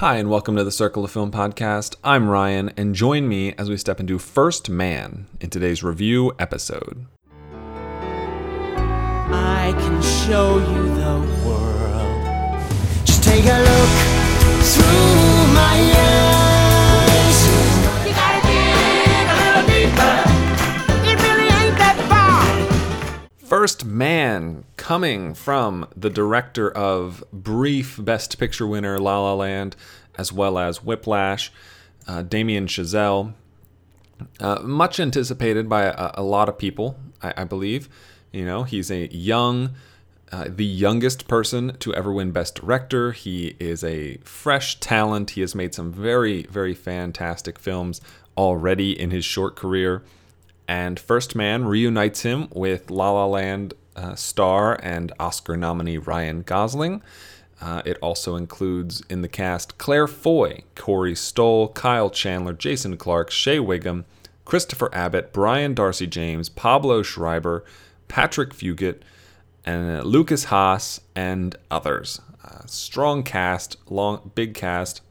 Hi, and welcome to the Circle of Film podcast. I'm Ryan, and join me as we step into First Man in today's review episode. I can show you the world. Just take a look through my First Man, coming from the director of Brief Best Picture winner La La Land, as well as Whiplash, uh, Damien Chazelle. Uh, much anticipated by a, a lot of people, I, I believe. You know, he's a young, uh, the youngest person to ever win Best Director. He is a fresh talent. He has made some very, very fantastic films already in his short career. And First Man reunites him with La La Land uh, star and Oscar nominee Ryan Gosling. Uh, it also includes in the cast Claire Foy, Corey Stoll, Kyle Chandler, Jason Clarke, Shea Whigham, Christopher Abbott, Brian Darcy James, Pablo Schreiber, Patrick Fugit, and uh, Lukas Haas, and others. Uh, strong cast, long, big cast,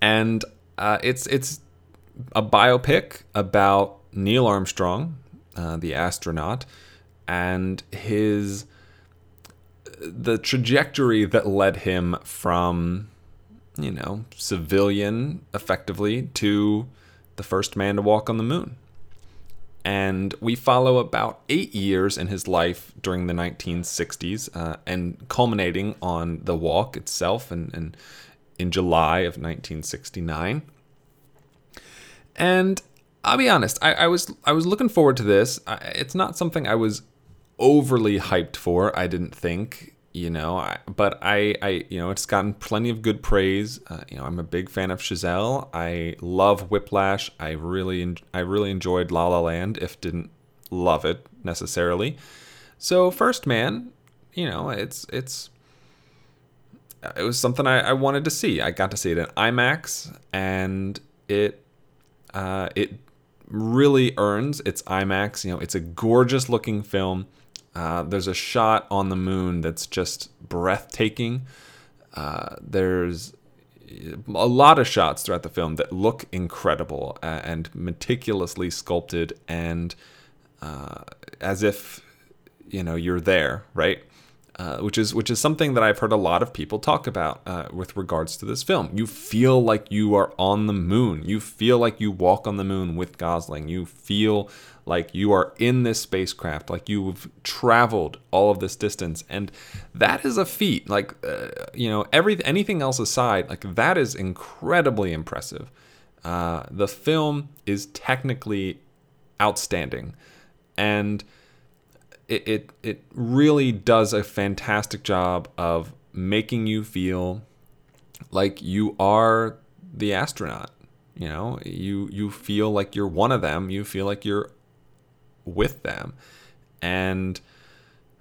and uh, it's it's a biopic about Neil Armstrong, uh, the astronaut, and his the trajectory that led him from you know civilian effectively to the first man to walk on the moon. And we follow about eight years in his life during the 1960s uh, and culminating on the walk itself and, and in july of 1969 and I'll be honest, I, I, was I was looking forward to this. I, it's not something I was overly hyped for. I didn't think, you know, I, but I, I, you know, it's gotten plenty of good praise. Uh, you know, I'm a big fan of Chazelle. I love Whiplash. I really, I really enjoyed La La Land, if didn't love it necessarily. So First Man, you know, it's it's it was something I, I wanted to see. I got to see it in IMAX, and it uh, it really earns its IMAX. You know, it's a gorgeous looking film. Uh, there's a shot on the moon that's just breathtaking. Uh, there's a lot of shots throughout the film that look incredible uh, and meticulously sculpted and uh, as if you know you're there, right? Uh, which is which is something that I've heard a lot of people talk about uh, with regards to this film. You feel like you are on the moon. You feel like you walk on the moon with Gosling. You feel like you are in this spacecraft, like you've traveled all of this distance, and that is a feat. Like uh, you know, every anything else aside, like that is incredibly impressive. Uh, the film is technically outstanding, and it, it it really does a fantastic job of making you feel like you are the astronaut you know? You you feel like you're one of them you feel like you're with them. And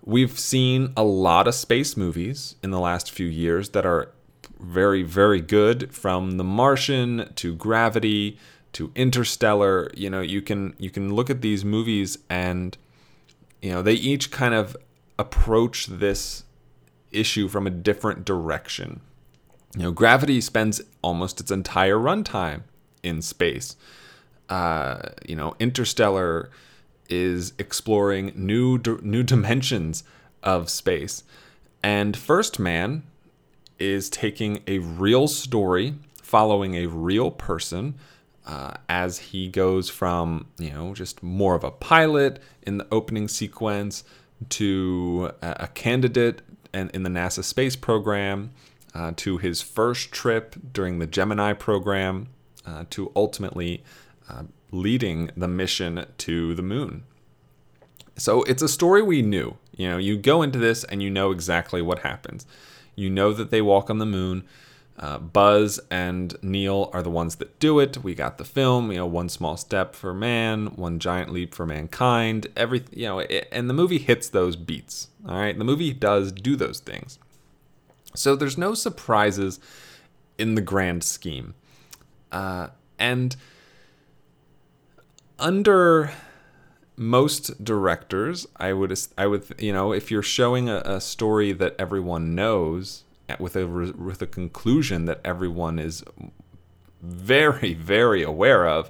we've seen a lot of space movies in the last few years that are very very good from the martian to gravity to interstellar. You know you can you can look at these movies and you know, they each kind of approach this issue from a different direction. You know, Gravity spends almost its entire runtime in space. Uh, you know, Interstellar is exploring new new dimensions of space, and First Man is taking a real story, following a real person uh, as he goes from you know just more of a pilot in the opening sequence to a, a candidate and in the NASA space program uh, to his first trip during the Gemini program uh, to ultimately uh, leading the mission to the moon. So it's a story we knew. You know, you go into this and you know exactly what happens. You know that they walk on the moon. Uh, Buzz and Neil are the ones that do it. We got the film, you know, one small step for man, one giant leap for mankind. Every, you know, it, and the movie hits those beats. All right, the movie does do those things. So there's no surprises in the grand scheme, uh, and under most directors, I would, I would, you know, if you're showing a, a story that everyone knows with a with a conclusion that everyone is very very aware of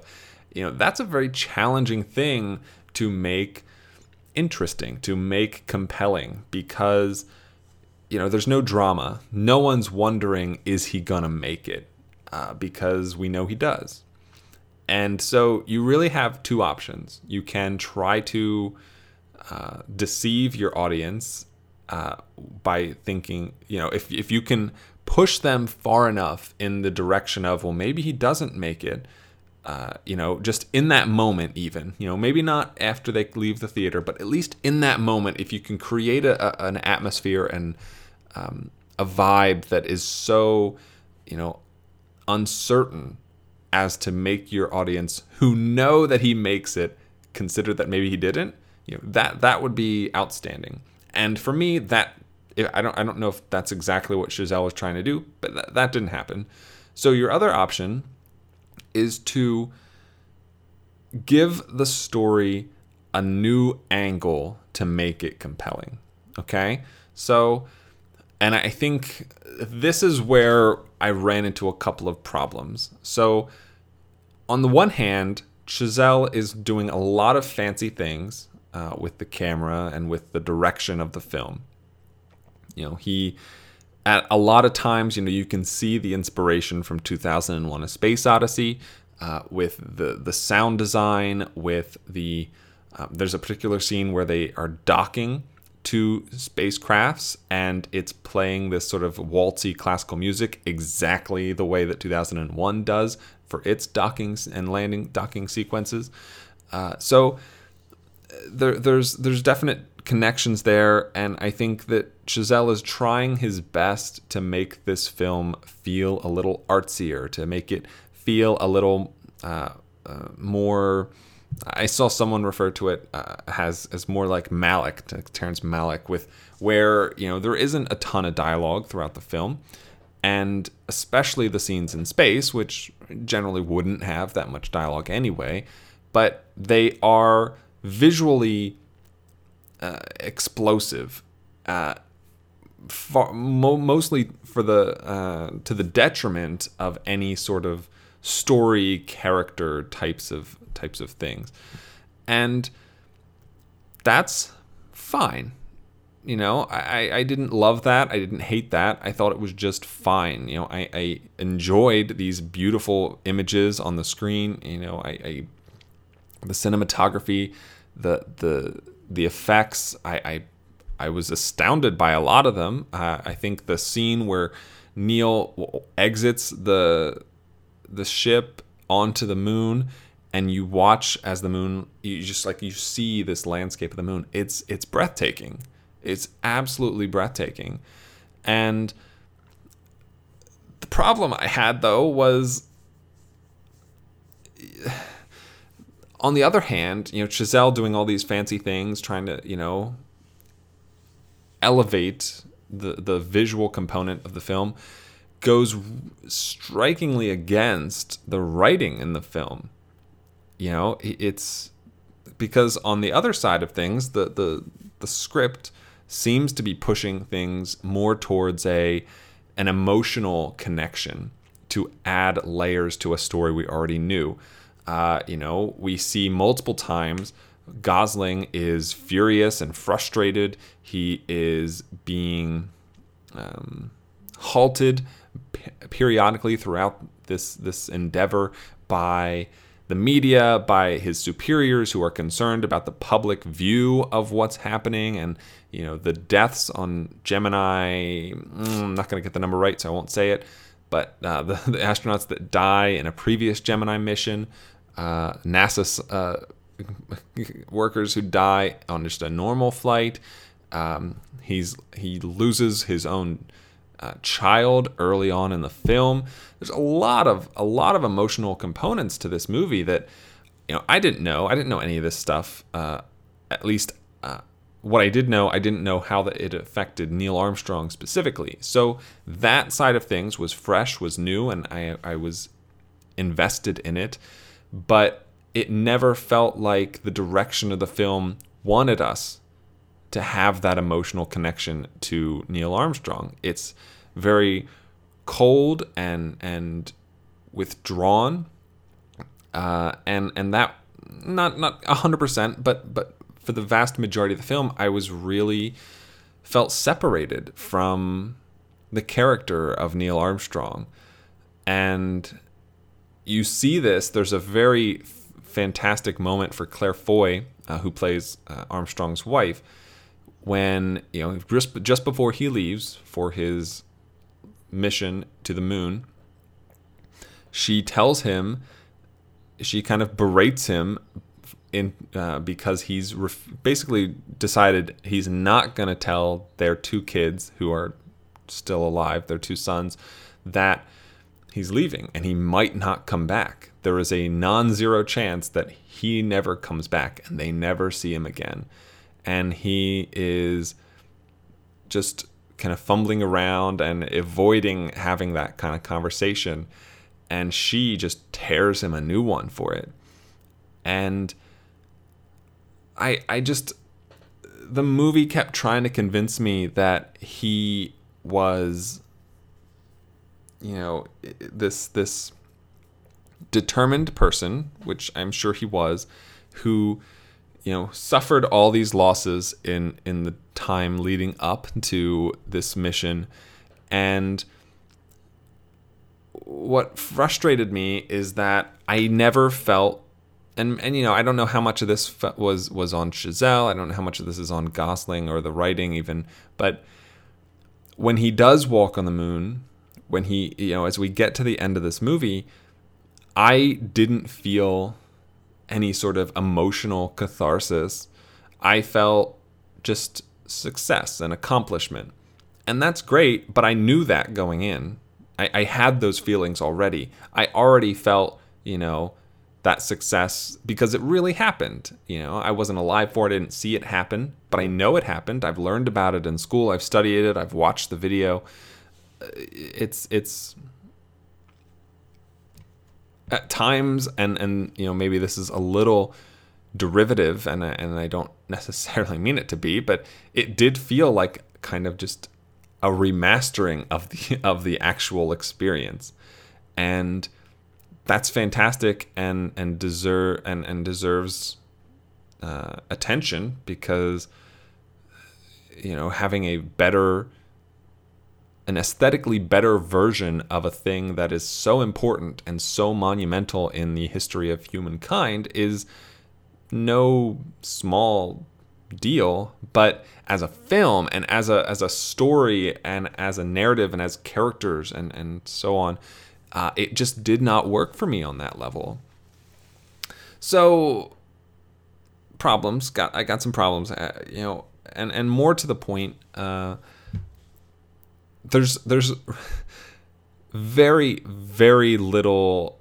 you know that's a very challenging thing to make interesting to make compelling because you know there's no drama. No one's wondering is he gonna make it? Uh, because we know he does. And so you really have two options. You can try to uh, deceive your audience uh, by thinking, you know, if, if you can push them far enough in the direction of, well, maybe he doesn't make it, uh, you know, just in that moment, even, you know, maybe not after they leave the theater, but at least in that moment, if you can create a, a, an atmosphere and um, a vibe that is so, you know, uncertain as to make your audience who know that he makes it consider that maybe he didn't, you know, that that would be outstanding. And for me, that I don't I don't know if that's exactly what Chazelle was trying to do, but that, that didn't happen. So your other option is to give the story a new angle to make it compelling. Okay? So and I think this is where I ran into a couple of problems. So on the one hand, Chazelle is doing a lot of fancy things uh, with the camera and with the direction of the film. You know, he at a lot of times, you know, you can see the inspiration from 2001: A Space Odyssey uh, with the the sound design, with the um, there's a particular scene where they are docking to spacecrafts and it's playing this sort of waltzy classical music exactly the way that 2001 does for its docking and landing docking sequences. Uh, so there, there's there's definite connections there, and I think that Chazelle is trying his best to make this film feel a little artsier, to make it feel a little uh, uh, more. I saw someone refer to it uh, as as more like Malick, Terrence Malick, with where you know there isn't a ton of dialogue throughout the film, and especially the scenes in space, which generally wouldn't have that much dialogue anyway, but they are visually uh, explosive, uh, far, mo- mostly for the uh, to the detriment of any sort of story character types of types of things, and that's fine. You know, I, I didn't love that. I didn't hate that. I thought it was just fine. You know, I, I enjoyed these beautiful images on the screen. You know, I, I the cinematography the the the effects I, I I was astounded by a lot of them. Uh, I think the scene where Neil exits the the ship onto the moon and you watch as the moon you just like you see this landscape of the moon. It's it's breathtaking. It's absolutely breathtaking. And the problem I had though was on the other hand, you know, Chazelle doing all these fancy things, trying to, you know, elevate the the visual component of the film, goes strikingly against the writing in the film. You know, it's because on the other side of things, the the the script seems to be pushing things more towards a an emotional connection to add layers to a story we already knew uh, you know, we see multiple times Gosling is furious and frustrated. He is being um, halted p- periodically throughout this this endeavor by the media, by his superiors who are concerned about the public view of what's happening, and you know the deaths on Gemini. Mm, I'm not going to get the number right, so I won't say it. But uh, the, the astronauts that die in a previous Gemini mission, uh, NASA uh, workers who die on just a normal flight. Um, he's he loses his own uh, child early on in the film. There's a lot of a lot of emotional components to this movie that you know I didn't know. I didn't know any of this stuff. Uh, at least uh, what I did know, I didn't know how that it affected Neil Armstrong specifically. So that side of things was fresh, was new, and I I was invested in it but it never felt like the direction of the film wanted us to have that emotional connection to Neil Armstrong. It's very cold and and withdrawn, uh, and and that not not hundred percent, but but for the vast majority of the film, I was really felt separated from the character of Neil Armstrong, and you see this. There's a very fantastic moment for Claire Foy, uh, who plays uh, Armstrong's wife, when you know just just before he leaves for his mission to the moon. She tells him, she kind of berates him in uh, because he's ref- basically decided he's not going to tell their two kids who are still alive, their two sons, that he's leaving and he might not come back. There is a non zero chance that he never comes back and they never see him again. And he is just kind of fumbling around and avoiding having that kind of conversation. And she just tears him a new one for it. And I, I just, the movie kept trying to convince me that he was you know this this determined person, which I'm sure he was, who you know suffered all these losses in in the time leading up to this mission. And what frustrated me is that I never felt and and you know I don't know how much of this was was on Chazelle. I don't know how much of this is on Gosling or the writing even. But when he does walk on the moon when he, you know, as we get to the end of this movie, I didn't feel any sort of emotional catharsis. I felt just success and accomplishment. And that's great, but I knew that going in. I, I had those feelings already. I already felt, you know, that success because it really happened. You know, I wasn't alive for it, I didn't see it happen, but I know it happened. I've learned about it in school, I've studied it, I've watched the video it's it's at times and and you know maybe this is a little derivative and and I don't necessarily mean it to be but it did feel like kind of just a remastering of the of the actual experience. And that's fantastic and and deserve and and deserves uh, attention because you know having a better an aesthetically better version of a thing that is so important and so monumental in the history of humankind is no small deal but as a film and as a as a story and as a narrative and as characters and and so on uh, it just did not work for me on that level. So problems got i got some problems uh, you know and and more to the point uh, there's there's very very little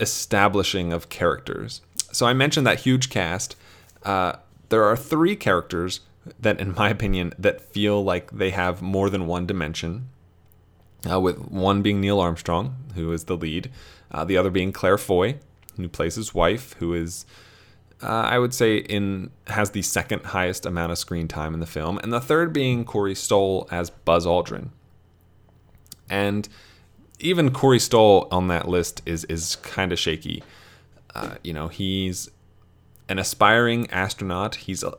establishing of characters. So I mentioned that huge cast. Uh, there are three characters that, in my opinion, that feel like they have more than one dimension. Uh, with one being Neil Armstrong, who is the lead, uh, the other being Claire Foy, who plays his wife, who is uh, I would say in has the second highest amount of screen time in the film, and the third being Corey Stoll as Buzz Aldrin. And even Corey Stoll on that list is is kind of shaky. Uh, you know, he's an aspiring astronaut. He's a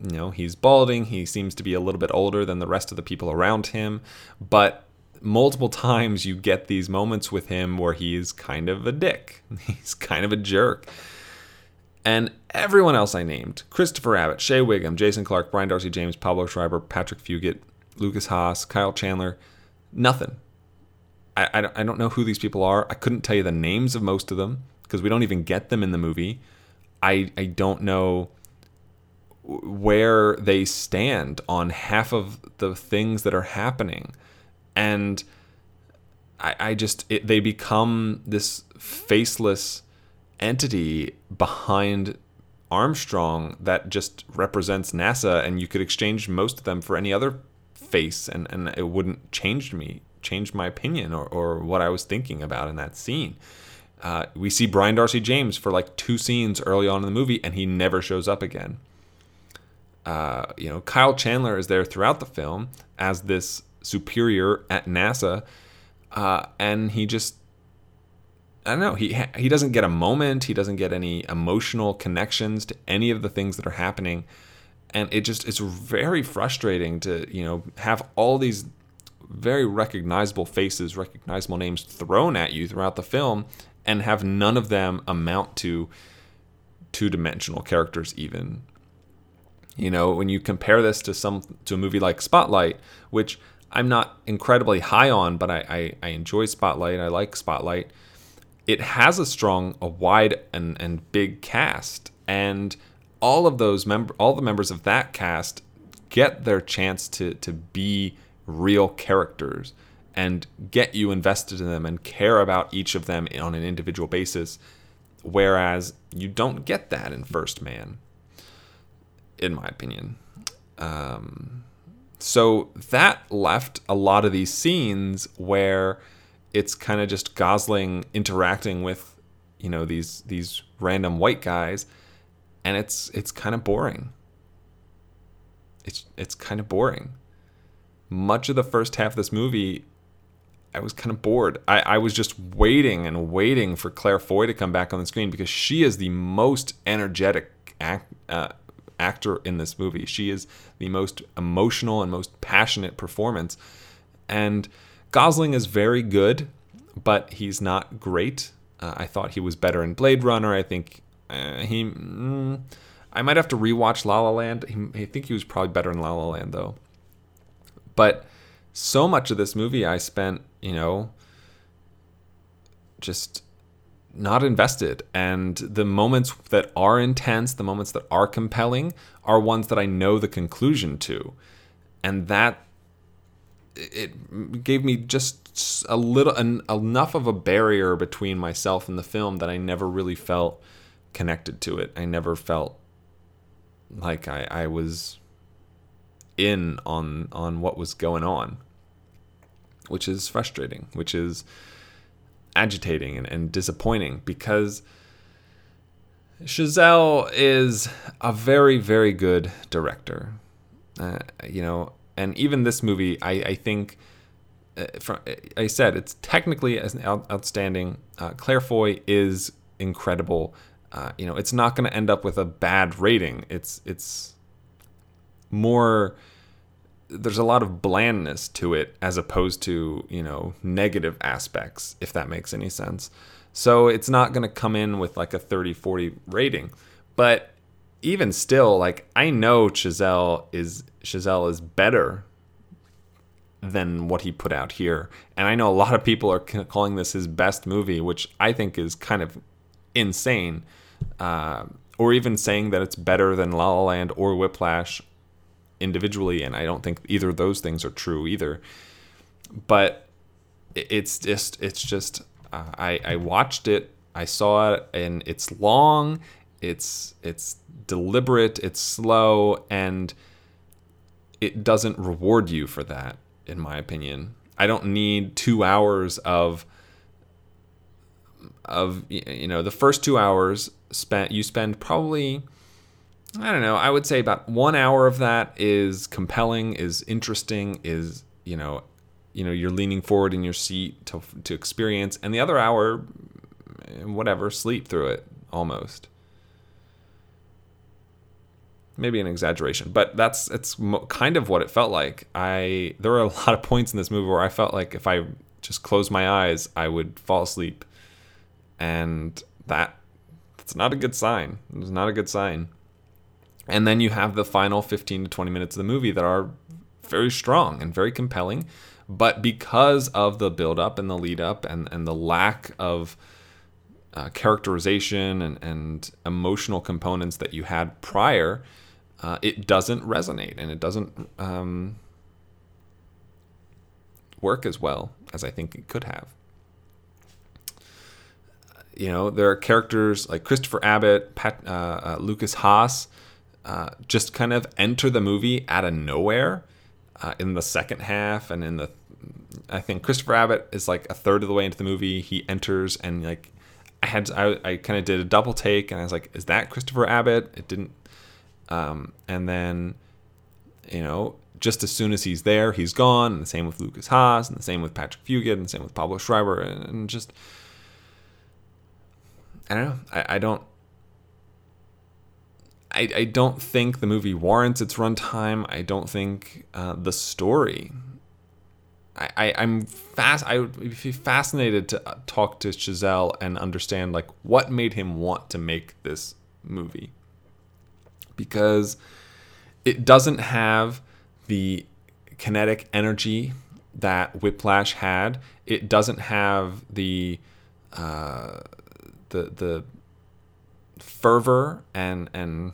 you know he's balding. He seems to be a little bit older than the rest of the people around him, but multiple times you get these moments with him where he's kind of a dick. He's kind of a jerk. And everyone else I named Christopher Abbott, Shea Whigham, Jason Clarke, Brian Darcy James, Pablo Schreiber, Patrick Fugit, Lukas Haas, Kyle Chandler nothing. I, I, I don't know who these people are. I couldn't tell you the names of most of them because we don't even get them in the movie. I, I don't know where they stand on half of the things that are happening. And I, I just, it, they become this faceless entity behind Armstrong that just represents NASA, and you could exchange most of them for any other face, and, and it wouldn't change me, change my opinion or, or what I was thinking about in that scene. Uh, we see Brian Darcy James for like two scenes early on in the movie, and he never shows up again. Uh, you know, Kyle Chandler is there throughout the film as this superior at NASA, uh, and he just I don't know. He he doesn't get a moment. He doesn't get any emotional connections to any of the things that are happening, and it just it's very frustrating to you know have all these very recognizable faces, recognizable names thrown at you throughout the film, and have none of them amount to two-dimensional characters even. You know, when you compare this to some to a movie like Spotlight, which I'm not incredibly high on, but I, I, I enjoy Spotlight. I like Spotlight it has a strong, a wide and, and big cast, and all of those member, all the members of that cast get their chance to to be real characters and get you invested in them and care about each of them on an individual basis. Whereas you don't get that in First Man, in my opinion. Um, so that left a lot of these scenes where it's kind of just Gosling interacting with you know these these random white guys and it's it's kind of boring. It's it's kind of boring. Much of the first half of this movie I was kind of bored. I, I was just waiting and waiting for Claire Foy to come back on the screen because she is the most energetic act, uh, actor in this movie. She is the most emotional and most passionate performance. And Gosling is very good, but he's not great. Uh, I thought he was better in Blade Runner. I think uh, he. Mm, I might have to rewatch La La Land. He, I think he was probably better in La La Land though. But so much of this movie I spent, you know, just not invested. And the moments that are intense, the moments that are compelling, are ones that I know the conclusion to. And that it gave me just a little an, enough of a barrier between myself and the film that I never really felt connected to it. I never felt like I, I was in on on what was going on, which is frustrating, which is agitating and, and disappointing because Chazelle is a very very good director. Uh, you know, and even this movie, I, I think, uh, from, I said it's technically as out, outstanding. Uh, Claire Foy is incredible. Uh, you know, it's not going to end up with a bad rating. It's it's more. There's a lot of blandness to it as opposed to you know negative aspects, if that makes any sense. So it's not going to come in with like a 30, 40 rating, but even still, like I know Chazelle is Chazelle is better than what he put out here, and I know a lot of people are calling this his best movie, which I think is kind of insane, uh, or even saying that it's better than La La Land or Whiplash individually, and I don't think either of those things are true either. But it's just it's just uh, I I watched it, I saw it, and it's long, it's it's deliberate, it's slow, and it doesn't reward you for that, in my opinion. I don't need two hours of of you know the first two hours spent you spend probably I don't know I would say about one hour of that is compelling is interesting is you know you know you're leaning forward in your seat to to experience and the other hour eh, whatever sleep through it almost maybe an exaggeration, but that's it's kind of what it felt like. I there were a lot of points in this movie where I felt like if I just closed my eyes, I would fall asleep, and that that's not a good sign. It's not a good sign. And then you have the final 15 to 20 minutes of the movie that are very strong and very compelling, but because of the build up and the lead up and, and the lack of uh, characterization and, and emotional components that you had prior, uh, it doesn't resonate and it doesn't um, work as well as I think it could have. You know, there are characters like Christopher Abbott, Pat, uh, uh, Lukas Haas, uh, just kind of enter the movie out of nowhere uh, in the second half, and in the, I think Christopher Abbott is like a third of the way into the movie. He enters and like, I had I, I kind of did a double take, and I was like, is that Christopher Abbott? It didn't um, and then, you know, just as soon as he's there, he's gone. And the same with Lukas Haas, and the same with Patrick Fugit, and the same with Pablo Schreiber, and, and just I don't know. I, I don't. I, I don't think the movie warrants its runtime. I don't think uh, the story. I, I I'm fast. I would be fascinated to uh, talk to Chazelle and understand like what made him want to make this movie because it doesn't have the kinetic energy that Whiplash had. It doesn't have the uh, the the fervor and and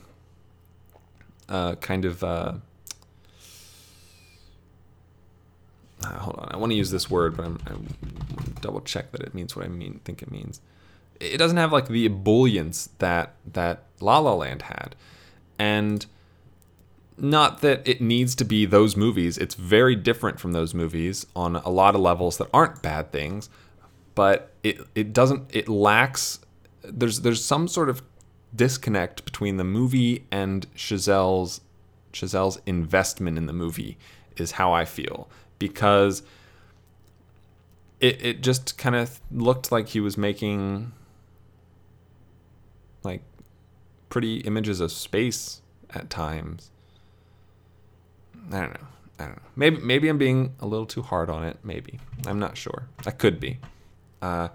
uh, kind of uh, uh, hold on. I want to use this word, but I'm, I'm double check that it means what I mean. Think it means. It doesn't have like the ebullience that that La La Land had, and not that it needs to be those movies. It's very different from those movies on a lot of levels that aren't bad things, but it it doesn't. It lacks there's there's some sort of disconnect between the movie and Chazelle's Chazelle's investment in the movie is how I feel because it it just kind of looked like he was making like pretty images of space at times. I don't know. I don't know. Maybe maybe I'm being a little too hard on it. Maybe I'm not sure. I could be. Uh,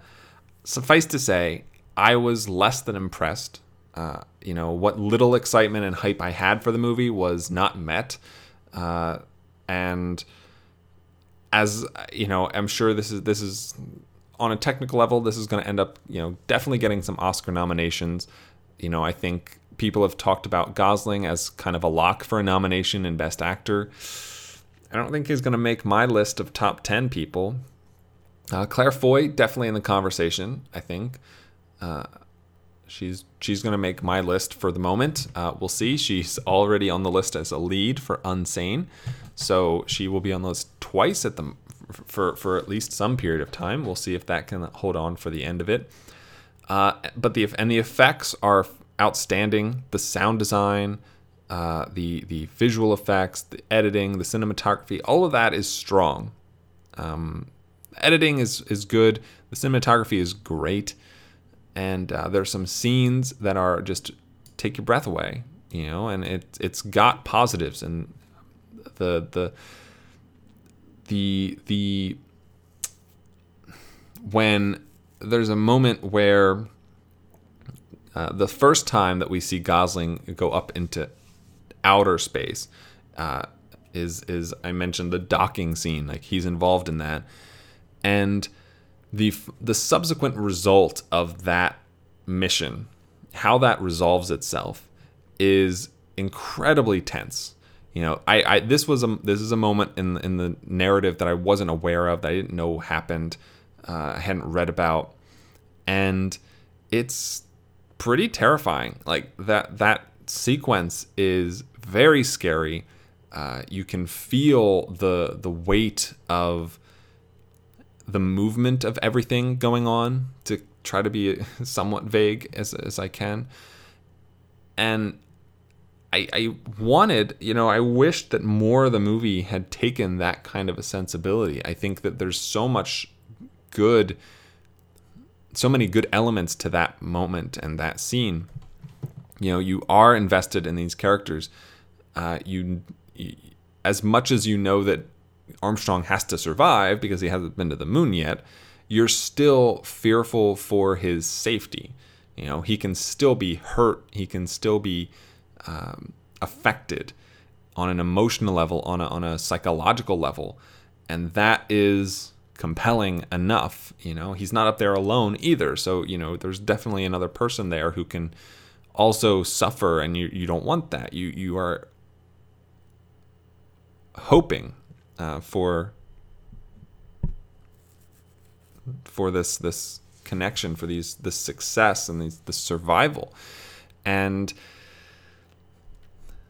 suffice to say, I was less than impressed. Uh, you know, what little excitement and hype I had for the movie was not met. Uh, and as you know, I'm sure this is this is on a technical level, this is going to end up, you know, definitely getting some Oscar nominations. You know, I think people have talked about Gosling as kind of a lock for a nomination in Best Actor. I don't think he's going to make my list of top 10 people. Uh, Claire Foy, definitely in the conversation, I think. Uh, she's she's going to make my list for the moment. Uh, we'll see. She's already on the list as a lead for Unsane, so she will be on the list twice at the for for at least some period of time. We'll see if that can hold on for the end of it. Uh, but the and the effects are outstanding. The sound design, uh, the the visual effects, the editing, the cinematography, all of that is strong. Um, editing is is good. The cinematography is great and uh, there's some scenes that are just take your breath away, you know, and it it's got positives and the the the the when there's a moment where uh, the first time that we see Gosling go up into outer space uh, is is I mentioned the docking scene, like he's involved in that, and the the subsequent result of that mission, how that resolves itself, is incredibly tense. You know, I, I this was a this is a moment in in the narrative that I wasn't aware of, that I didn't know happened, uh, I hadn't read about, and it's pretty terrifying. Like that that sequence is very scary. Uh, you can feel the the weight of the movement of everything going on to try to be somewhat vague as, as I can. And I, I wanted, you know, I wished that more of the movie had taken that kind of a sensibility. I think that there's so much good, so many good elements to that moment and that scene. You know, you are invested in these characters. Uh, you, you, as much as you know that Armstrong has to survive because he hasn't been to the moon yet, you're still fearful for his safety. You know, he can still be hurt, he can still be um, affected on an emotional level, on a, on a psychological level. And that is compelling enough. You know, he's not up there alone either. So, you know, there's definitely another person there who can also suffer and you, you don't want that. You, you are hoping uh, for for this this connection for these this success and these this survival and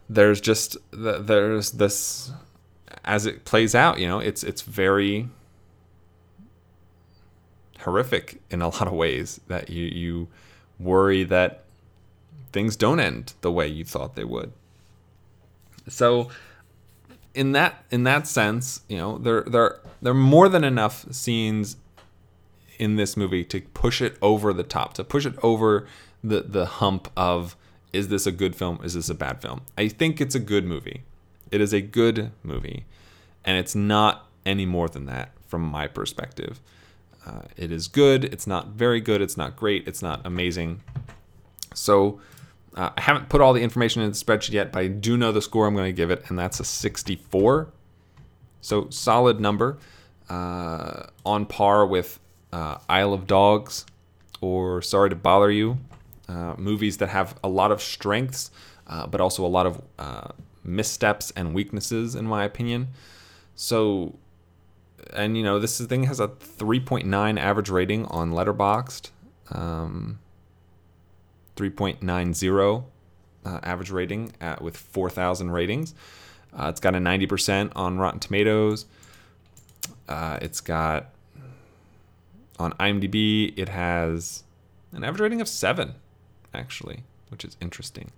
there's just there's this as it plays out you know it's it's very horrific in a lot of ways that you you worry that things don't end the way you thought they would so in that in that sense, you know, there there there are more than enough scenes in this movie to push it over the top, to push it over the the hump of is this a good film? Is this a bad film? I think it's a good movie. It is a good movie, and it's not any more than that from my perspective. Uh, it is good. It's not very good. It's not great. It's not amazing. So uh, I haven't put all the information in the spreadsheet yet, but I do know the score I'm going to give it, and that's a 64. So solid number, uh, on par with uh, Isle of Dogs or Sorry to Bother You, uh, movies that have a lot of strengths, uh, but also a lot of missteps and weaknesses, in my opinion. So, and you know, this thing has a 3.9 average rating on Letterboxd. Um, 3.90 uh, average rating at, with 4,000 ratings. Uh, it's got a 90% on Rotten Tomatoes. Uh, it's got on IMDb, it has an average rating of 7, actually, which is interesting.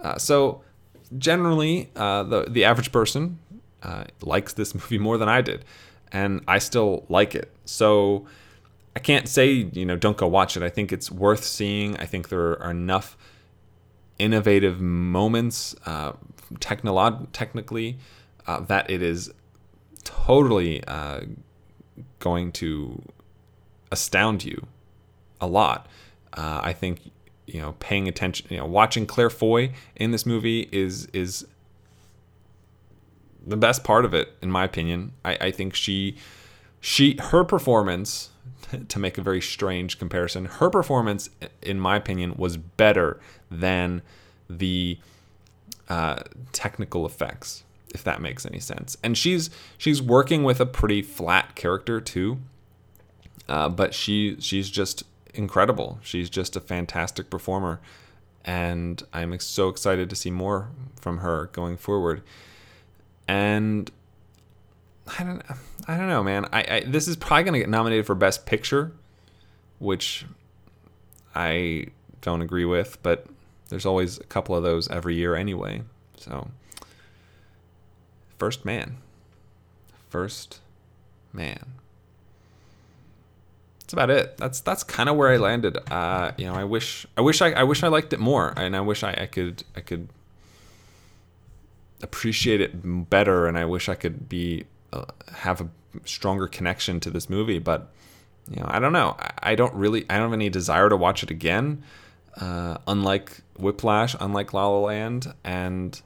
Uh, so, generally, uh, the, the average person uh, likes this movie more than I did, and I still like it. So, I can't say, you know, don't go watch it. I think it's worth seeing. I think there are enough innovative moments, uh, technolo- technically, uh, that it is totally uh, going to astound you a lot. Uh, I think, you know, paying attention, you know, watching Claire Foy in this movie is is the best part of it, in my opinion. I, I think she she her performance to make a very strange comparison, her performance, in my opinion, was better than the uh, technical effects, if that makes any sense. And she's she's working with a pretty flat character too, uh, but she she's just incredible. She's just a fantastic performer, and I'm so excited to see more from her going forward. And I don't I don't know, man. I, I this is probably gonna get nominated for Best Picture, which I don't agree with, but there's always a couple of those every year anyway. So First Man. First Man. That's about it. That's that's kind of where I landed. Uh, you know, I wish I wish I, I wish I liked it more, and I wish I, I could I could appreciate it better, and I wish I could be uh, have a stronger connection to this movie. But you know, I don't know. I, I don't really. I don't have any desire to watch it again. Uh, unlike Whiplash, unlike La La Land, and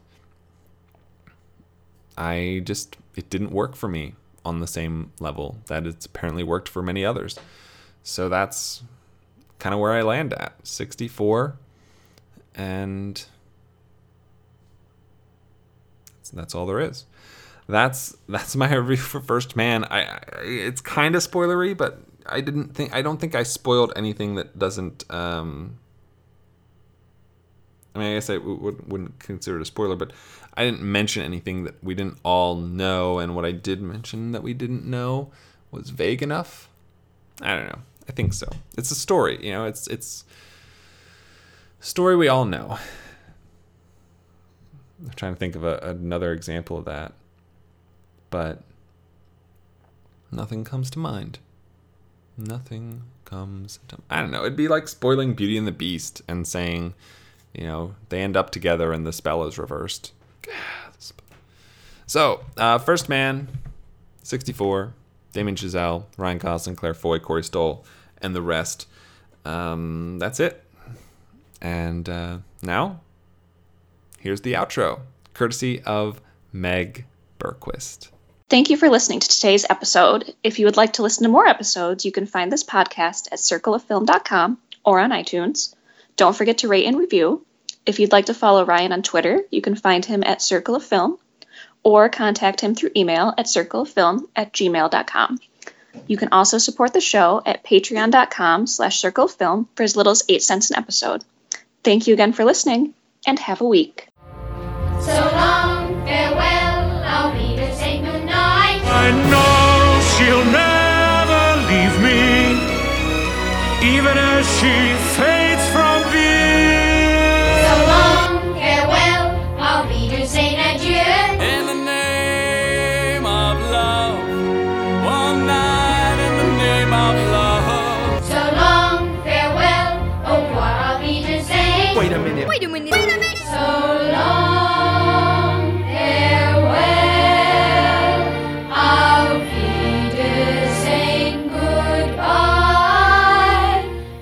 I just it didn't work for me on the same level that it's apparently worked for many others. So that's kind of where I land at 64 and that's, all there is that's that's my review for First Man. I, I it's kind of spoilery, but I didn't think I don't think I spoiled anything that doesn't. Um, I mean, I guess I wouldn't consider it a spoiler, but I didn't mention anything that we didn't all know, and what I did mention that we didn't know was vague enough. I don't know. I think so. It's a story, you know. It's it's story we all know. I'm trying to think of a, another example of that but nothing comes to mind. Nothing comes to I don't know. It'd be like spoiling Beauty and the Beast and saying, you know, they end up together and the spell is reversed. So, uh, First Man, 64, Damien Chazelle, Ryan Gosling, Claire Foy, Corey Stoll, and the rest. Um, that's it. And uh, now, here's the outro, courtesy of Meg Berquist. Thank you for listening to today's episode. If you would like to listen to more episodes, you can find this podcast at circleoffilm.com or on iTunes. Don't forget to rate and review. If you'd like to follow Ryan on Twitter, you can find him at Circle of Film or contact him through email at circleoffilm at gmail.com. You can also support the show at patreon.com slash circlefilm for as little as 8 cents an episode. Thank you again for listening, and have a week. So long, farewell, I'll be the say goodnight. I know she'll never leave me, even as she fades from view. So long, farewell, I'll be to say adieu. In the name of love, one night in the name of love. So long, farewell, au revoir, I'll. Wait a minute. Wait a minute. Wait a minute.